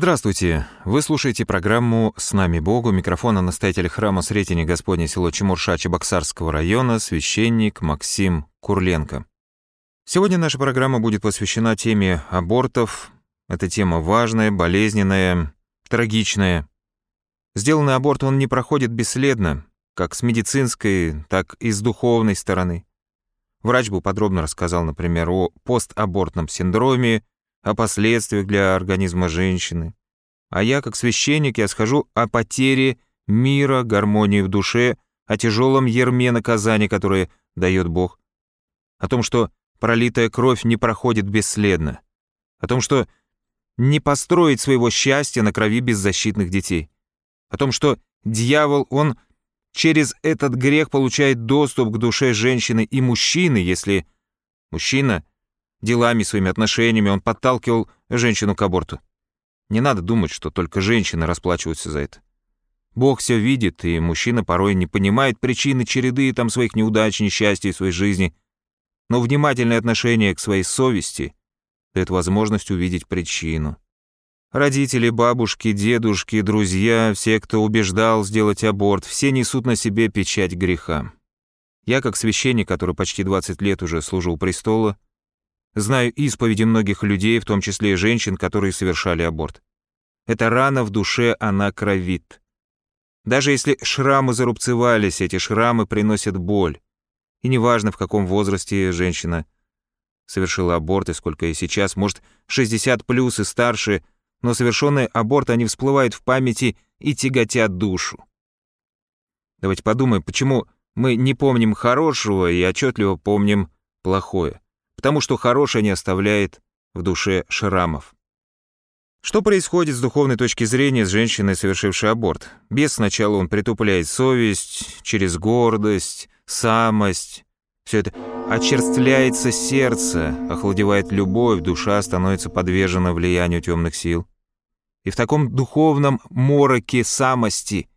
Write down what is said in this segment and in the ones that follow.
Здравствуйте! Вы слушаете программу «С нами Богу». Микрофона настоятель храма Сретения Господня село Чемурша Чебоксарского района, священник Максим Курленко. Сегодня наша программа будет посвящена теме абортов. Эта тема важная, болезненная, трагичная. Сделанный аборт, он не проходит бесследно, как с медицинской, так и с духовной стороны. Врач бы подробно рассказал, например, о постабортном синдроме, о последствиях для организма женщины. А я, как священник, я схожу о потере мира, гармонии в душе, о тяжелом ерме наказания, которое дает Бог. О том, что пролитая кровь не проходит бесследно. О том, что не построить своего счастья на крови беззащитных детей. О том, что дьявол, он через этот грех получает доступ к душе женщины и мужчины, если мужчина делами, своими отношениями он подталкивал женщину к аборту. Не надо думать, что только женщины расплачиваются за это. Бог все видит, и мужчина порой не понимает причины череды там своих неудач, несчастий в своей жизни. Но внимательное отношение к своей совести дает возможность увидеть причину. Родители, бабушки, дедушки, друзья, все, кто убеждал сделать аборт, все несут на себе печать греха. Я, как священник, который почти 20 лет уже служил престола, Знаю исповеди многих людей, в том числе и женщин, которые совершали аборт. Эта рана в душе, она кровит. Даже если шрамы зарубцевались, эти шрамы приносят боль. И неважно, в каком возрасте женщина совершила аборт, и сколько ей сейчас, может, 60 плюс и старше, но совершенный аборт, они всплывают в памяти и тяготят душу. Давайте подумаем, почему мы не помним хорошего и отчетливо помним плохое потому что хорошее не оставляет в душе шрамов. Что происходит с духовной точки зрения с женщиной, совершившей аборт? Без сначала он притупляет совесть, через гордость, самость. Все это очерствляется сердце, охладевает любовь, душа становится подвержена влиянию темных сил. И в таком духовном мороке самости,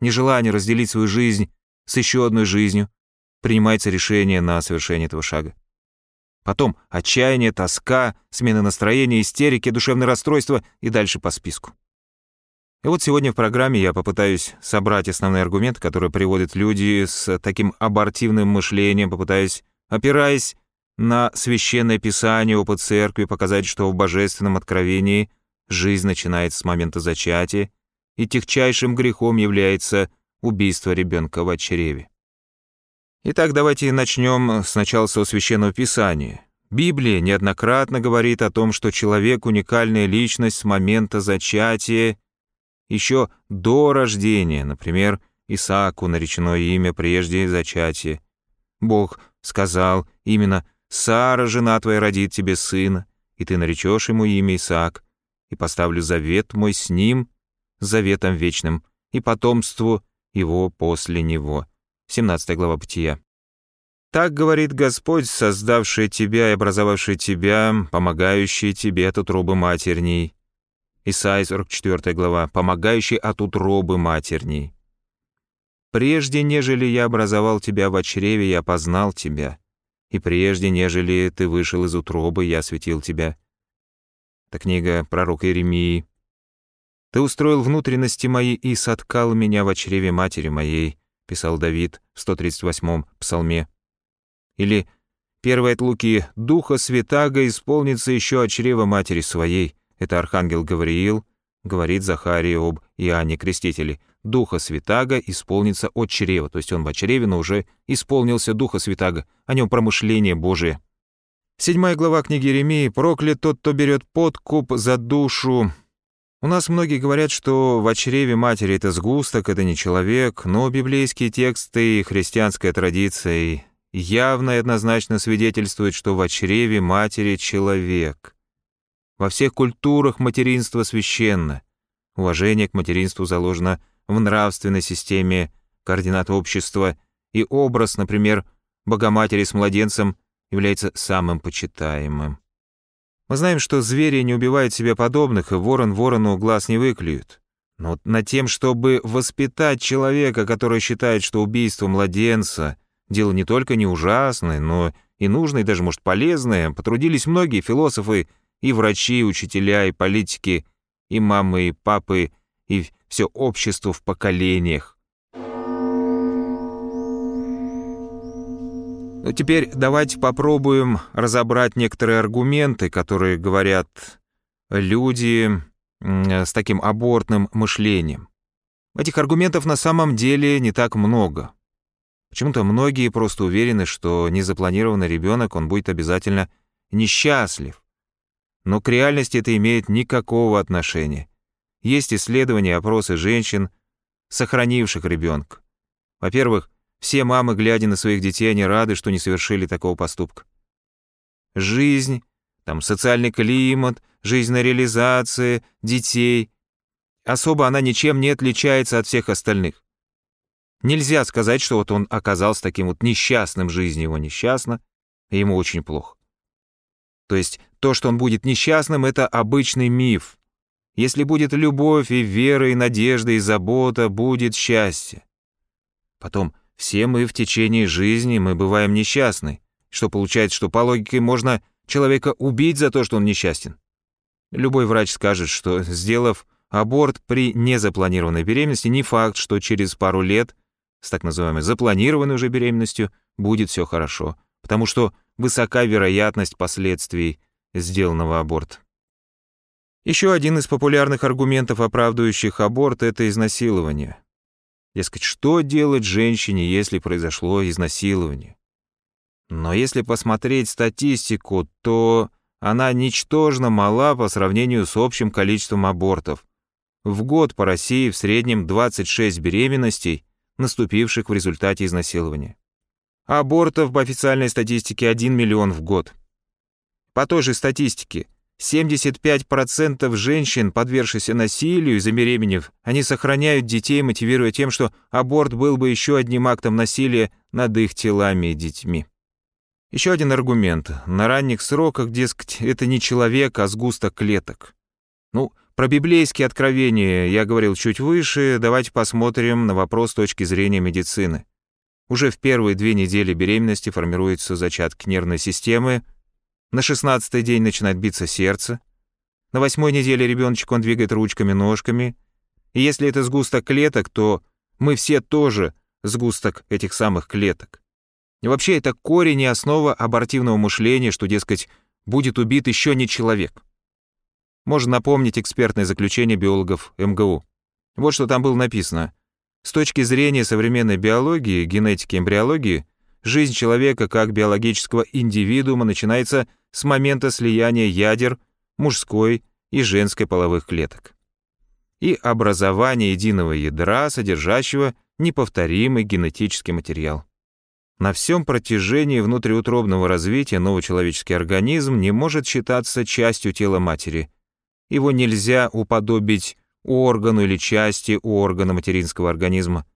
нежелание разделить свою жизнь с еще одной жизнью, принимается решение на совершение этого шага. Потом отчаяние, тоска, смена настроения, истерики, душевное расстройство и дальше по списку. И вот сегодня в программе я попытаюсь собрать основные аргументы, которые приводят люди с таким абортивным мышлением, попытаюсь, опираясь на священное писание, опыт церкви, показать, что в божественном откровении жизнь начинается с момента зачатия, и техчайшим грехом является убийство ребенка в чреве. Итак, давайте начнем сначала со Священного Писания. Библия неоднократно говорит о том, что человек — уникальная личность с момента зачатия, еще до рождения, например, Исааку наречено имя прежде зачатия. Бог сказал именно «Сара, жена твоя, родит тебе сына, и ты наречешь ему имя Исаак, и поставлю завет мой с ним, заветом вечным, и потомству его после него». 17 глава Бытия. Так говорит Господь, создавший тебя и образовавший тебя, помогающий тебе от утробы матерней. Исайя 44 глава, помогающий от утробы матерней. Прежде, нежели я образовал тебя в чреве, я познал тебя, и прежде, нежели ты вышел из утробы, я осветил тебя. Это книга пророка Иеремии. Ты устроил внутренности мои и соткал меня в чреве матери моей, писал Давид в 138-м псалме. Или первое от Луки «Духа Святаго исполнится еще от чрева матери своей». Это архангел Гавриил говорит Захарии об Иоанне Крестителе. Духа Святаго исполнится от чрева, то есть он в чреве, но уже исполнился Духа Святаго, о нем промышление Божие. Седьмая глава книги Еремии «Проклят тот, кто берет подкуп за душу». У нас многие говорят, что в чреве матери это сгусток, это не человек, но библейские тексты и христианская традиция явно и однозначно свидетельствует, что в чреве матери человек. Во всех культурах материнство священно. Уважение к материнству заложено в нравственной системе координат общества, и образ, например, Богоматери с младенцем является самым почитаемым. Мы знаем, что звери не убивают себе подобных, и ворон ворону глаз не выклюют. Но над тем, чтобы воспитать человека, который считает, что убийство младенца — Дело не только не ужасное, но и нужное, и даже, может, полезное. Потрудились многие философы, и врачи, и учителя, и политики, И мамы, и папы, и все общество в поколениях. Ну, теперь давайте попробуем разобрать некоторые аргументы, которые говорят люди с таким абортным мышлением. Этих аргументов на самом деле не так много. Почему-то многие просто уверены, что незапланированный ребенок, он будет обязательно несчастлив. Но к реальности это имеет никакого отношения. Есть исследования, опросы женщин, сохранивших ребенка. Во-первых, все мамы, глядя на своих детей, они рады, что не совершили такого поступка. Жизнь, там социальный климат, жизненная реализация детей. Особо она ничем не отличается от всех остальных. Нельзя сказать, что вот он оказался таким вот несчастным, жизнь его несчастна, и ему очень плохо. То есть то, что он будет несчастным, это обычный миф. Если будет любовь и вера, и надежда, и забота, будет счастье. Потом, все мы в течение жизни, мы бываем несчастны, что получается, что по логике можно человека убить за то, что он несчастен. Любой врач скажет, что, сделав аборт при незапланированной беременности, не факт, что через пару лет с так называемой запланированной уже беременностью будет все хорошо, потому что высока вероятность последствий сделанного аборта. Еще один из популярных аргументов, оправдывающих аборт, это изнасилование. Дескать, что делать женщине, если произошло изнасилование? Но если посмотреть статистику, то она ничтожно мала по сравнению с общим количеством абортов. В год по России в среднем 26 беременностей, наступивших в результате изнасилования. Абортов по официальной статистике 1 миллион в год. По той же статистике, 75% женщин, подвергшихся насилию и забеременев, они сохраняют детей, мотивируя тем, что аборт был бы еще одним актом насилия над их телами и детьми. Еще один аргумент. На ранних сроках, дескать, это не человек, а сгусток клеток. Ну, про библейские откровения я говорил чуть выше, давайте посмотрим на вопрос с точки зрения медицины. Уже в первые две недели беременности формируются зачатки нервной системы, на шестнадцатый день начинает биться сердце, на восьмой неделе ребеночек он двигает ручками, ножками, и если это сгусток клеток, то мы все тоже сгусток этих самых клеток. И вообще это корень и основа абортивного мышления, что, дескать, будет убит еще не человек. Можно напомнить экспертное заключение биологов МГУ. Вот что там было написано. С точки зрения современной биологии, генетики, эмбриологии, жизнь человека как биологического индивидуума начинается с момента слияния ядер мужской и женской половых клеток и образования единого ядра, содержащего неповторимый генетический материал. На всем протяжении внутриутробного развития новый человеческий организм не может считаться частью тела матери. Его нельзя уподобить органу или части органа материнского организма.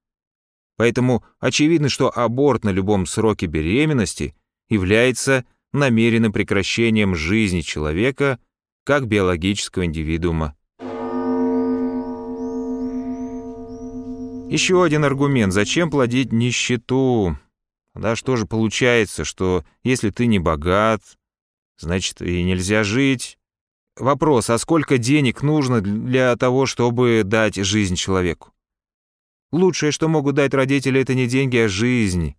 Поэтому очевидно, что аборт на любом сроке беременности является намеренным прекращением жизни человека как биологического индивидуума. Еще один аргумент. Зачем плодить нищету? Да что же получается, что если ты не богат, значит и нельзя жить? Вопрос, а сколько денег нужно для того, чтобы дать жизнь человеку? Лучшее, что могут дать родители, это не деньги, а жизнь.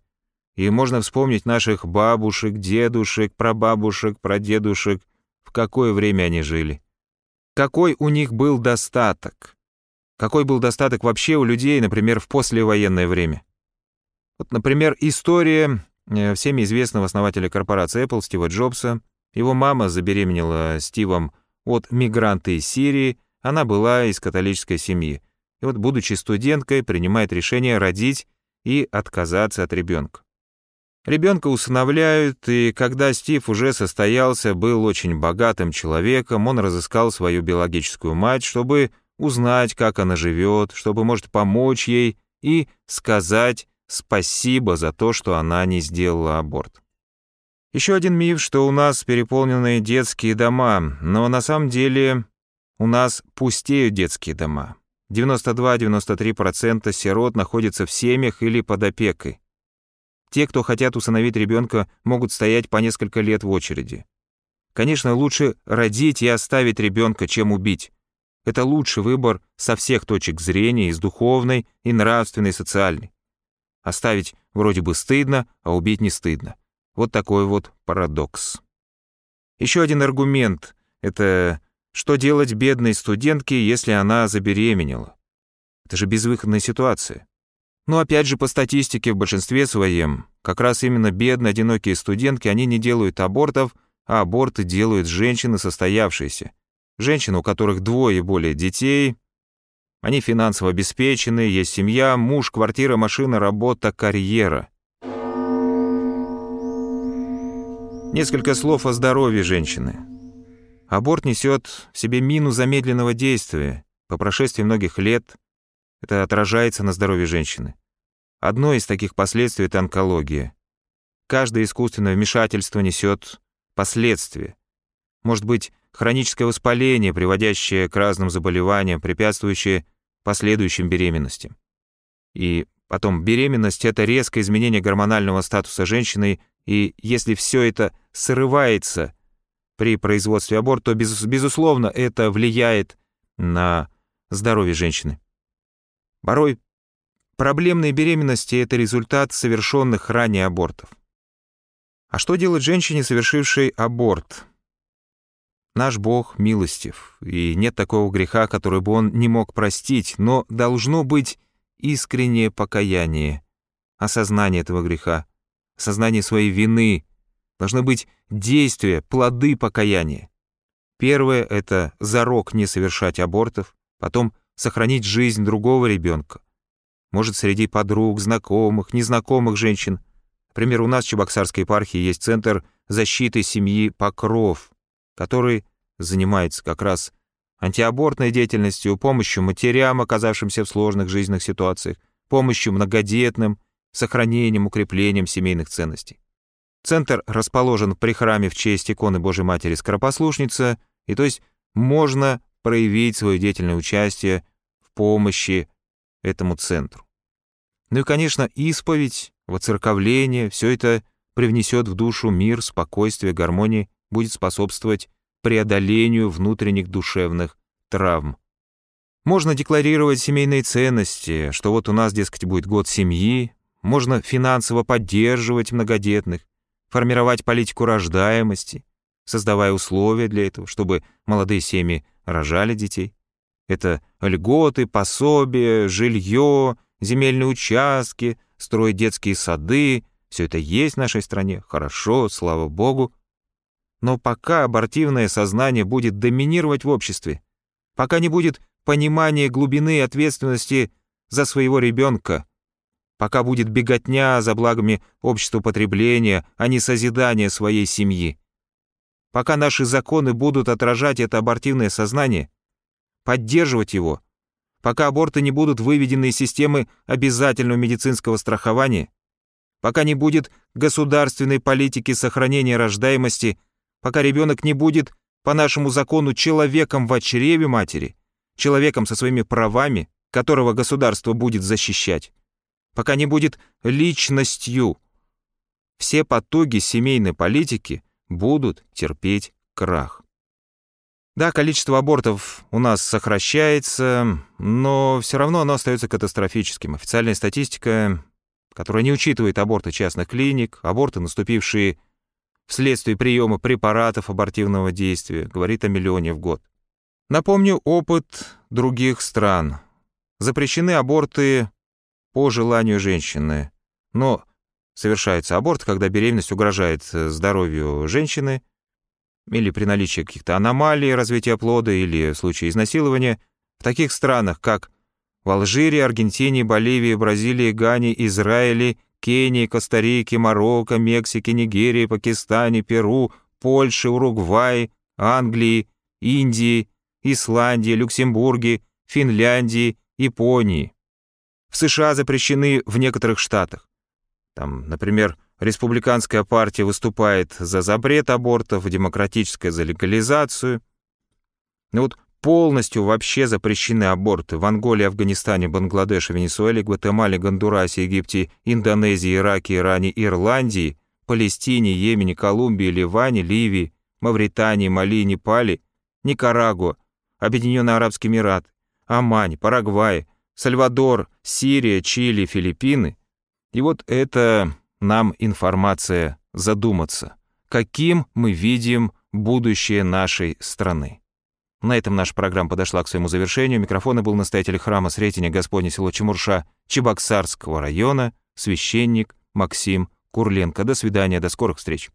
И можно вспомнить наших бабушек, дедушек, прабабушек, прадедушек, в какое время они жили. Какой у них был достаток? Какой был достаток вообще у людей, например, в послевоенное время? Вот, например, история э, всеми известного основателя корпорации Apple Стива Джобса. Его мама забеременела Стивом от мигранта из Сирии, она была из католической семьи. И вот, будучи студенткой, принимает решение родить и отказаться от ребенка. Ребенка усыновляют, и когда Стив уже состоялся, был очень богатым человеком, он разыскал свою биологическую мать, чтобы узнать, как она живет, чтобы, может, помочь ей и сказать спасибо за то, что она не сделала аборт. Еще один миф, что у нас переполненные детские дома, но на самом деле у нас пустеют детские дома. 92-93% сирот находятся в семьях или под опекой. Те, кто хотят усыновить ребенка, могут стоять по несколько лет в очереди. Конечно, лучше родить и оставить ребенка, чем убить. Это лучший выбор со всех точек зрения, из духовной, и нравственной, и социальной. Оставить вроде бы стыдно, а убить не стыдно. Вот такой вот парадокс. Еще один аргумент — это что делать бедной студентке, если она забеременела? Это же безвыходная ситуация. Но опять же, по статистике, в большинстве своем, как раз именно бедные, одинокие студентки, они не делают абортов, а аборты делают женщины состоявшиеся. Женщины, у которых двое и более детей, они финансово обеспечены, есть семья, муж, квартира, машина, работа, карьера. Несколько слов о здоровье женщины. Аборт несет в себе мину замедленного действия. По прошествии многих лет это отражается на здоровье женщины. Одно из таких последствий — это онкология. Каждое искусственное вмешательство несет последствия. Может быть, хроническое воспаление, приводящее к разным заболеваниям, препятствующее последующим беременностям. И потом беременность — это резкое изменение гормонального статуса женщины, и если все это срывается при производстве без, безусловно, это влияет на здоровье женщины. Порой проблемные беременности — это результат совершенных ранее абортов. А что делать женщине, совершившей аборт? Наш Бог милостив, и нет такого греха, который бы Он не мог простить, но должно быть искреннее покаяние, осознание этого греха, осознание своей вины, должно быть действие, плоды покаяния. Первое — это зарок не совершать абортов, потом сохранить жизнь другого ребенка. Может, среди подруг, знакомых, незнакомых женщин. Например, у нас в Чебоксарской епархии есть Центр защиты семьи «Покров», который занимается как раз антиабортной деятельностью, помощью матерям, оказавшимся в сложных жизненных ситуациях, помощью многодетным, сохранением, укреплением семейных ценностей. Центр расположен при храме в честь иконы Божьей Матери Скоропослушница, и то есть можно проявить свое деятельное участие в помощи этому центру. Ну и, конечно, исповедь, воцерковление, все это привнесет в душу мир, спокойствие, гармонии, будет способствовать преодолению внутренних душевных травм. Можно декларировать семейные ценности, что вот у нас, дескать, будет год семьи, можно финансово поддерживать многодетных, формировать политику рождаемости, создавая условия для этого, чтобы молодые семьи рожали детей. Это льготы, пособия, жилье, земельные участки, строить детские сады. Все это есть в нашей стране. Хорошо, слава богу. Но пока абортивное сознание будет доминировать в обществе, пока не будет понимания глубины ответственности за своего ребенка, пока будет беготня за благами общества потребления, а не созидание своей семьи, пока наши законы будут отражать это абортивное сознание, поддерживать его, пока аборты не будут выведены из системы обязательного медицинского страхования, пока не будет государственной политики сохранения рождаемости – пока ребенок не будет, по нашему закону, человеком в чреве матери, человеком со своими правами, которого государство будет защищать, пока не будет личностью, все потуги семейной политики будут терпеть крах. Да, количество абортов у нас сокращается, но все равно оно остается катастрофическим. Официальная статистика, которая не учитывает аборты частных клиник, аборты, наступившие вследствие приема препаратов абортивного действия, говорит о миллионе в год. Напомню опыт других стран. Запрещены аборты по желанию женщины, но совершается аборт, когда беременность угрожает здоровью женщины или при наличии каких-то аномалий развития плода или в случае изнасилования. В таких странах, как в Алжире, Аргентине, Боливии, Бразилии, Гане, Израиле Кении, Коста-Рике, Марокко, Мексике, Нигерии, Пакистане, Перу, Польше, Уругвае, Англии, Индии, Исландии, Люксембурге, Финляндии, Японии. В США запрещены в некоторых штатах. Там, например, республиканская партия выступает за запрет абортов, демократическая за легализацию. Но вот Полностью вообще запрещены аборты в Анголе, Афганистане, Бангладеше, Венесуэле, Гватемале, Гондурасе, Египте, Индонезии, Ираке, Иране, Ирландии, Палестине, Йемене, Колумбии, Ливане, Ливии, Мавритании, Мали, Непале, Никарагуа, Объединенные Арабские Эмираты, Амань, Парагвай, Сальвадор, Сирия, Чили, Филиппины. И вот это нам информация задуматься, каким мы видим будущее нашей страны. На этом наша программа подошла к своему завершению. Микрофон был настоятель храма Сретения Господне село Чемурша Чебоксарского района, священник Максим Курленко. До свидания, до скорых встреч.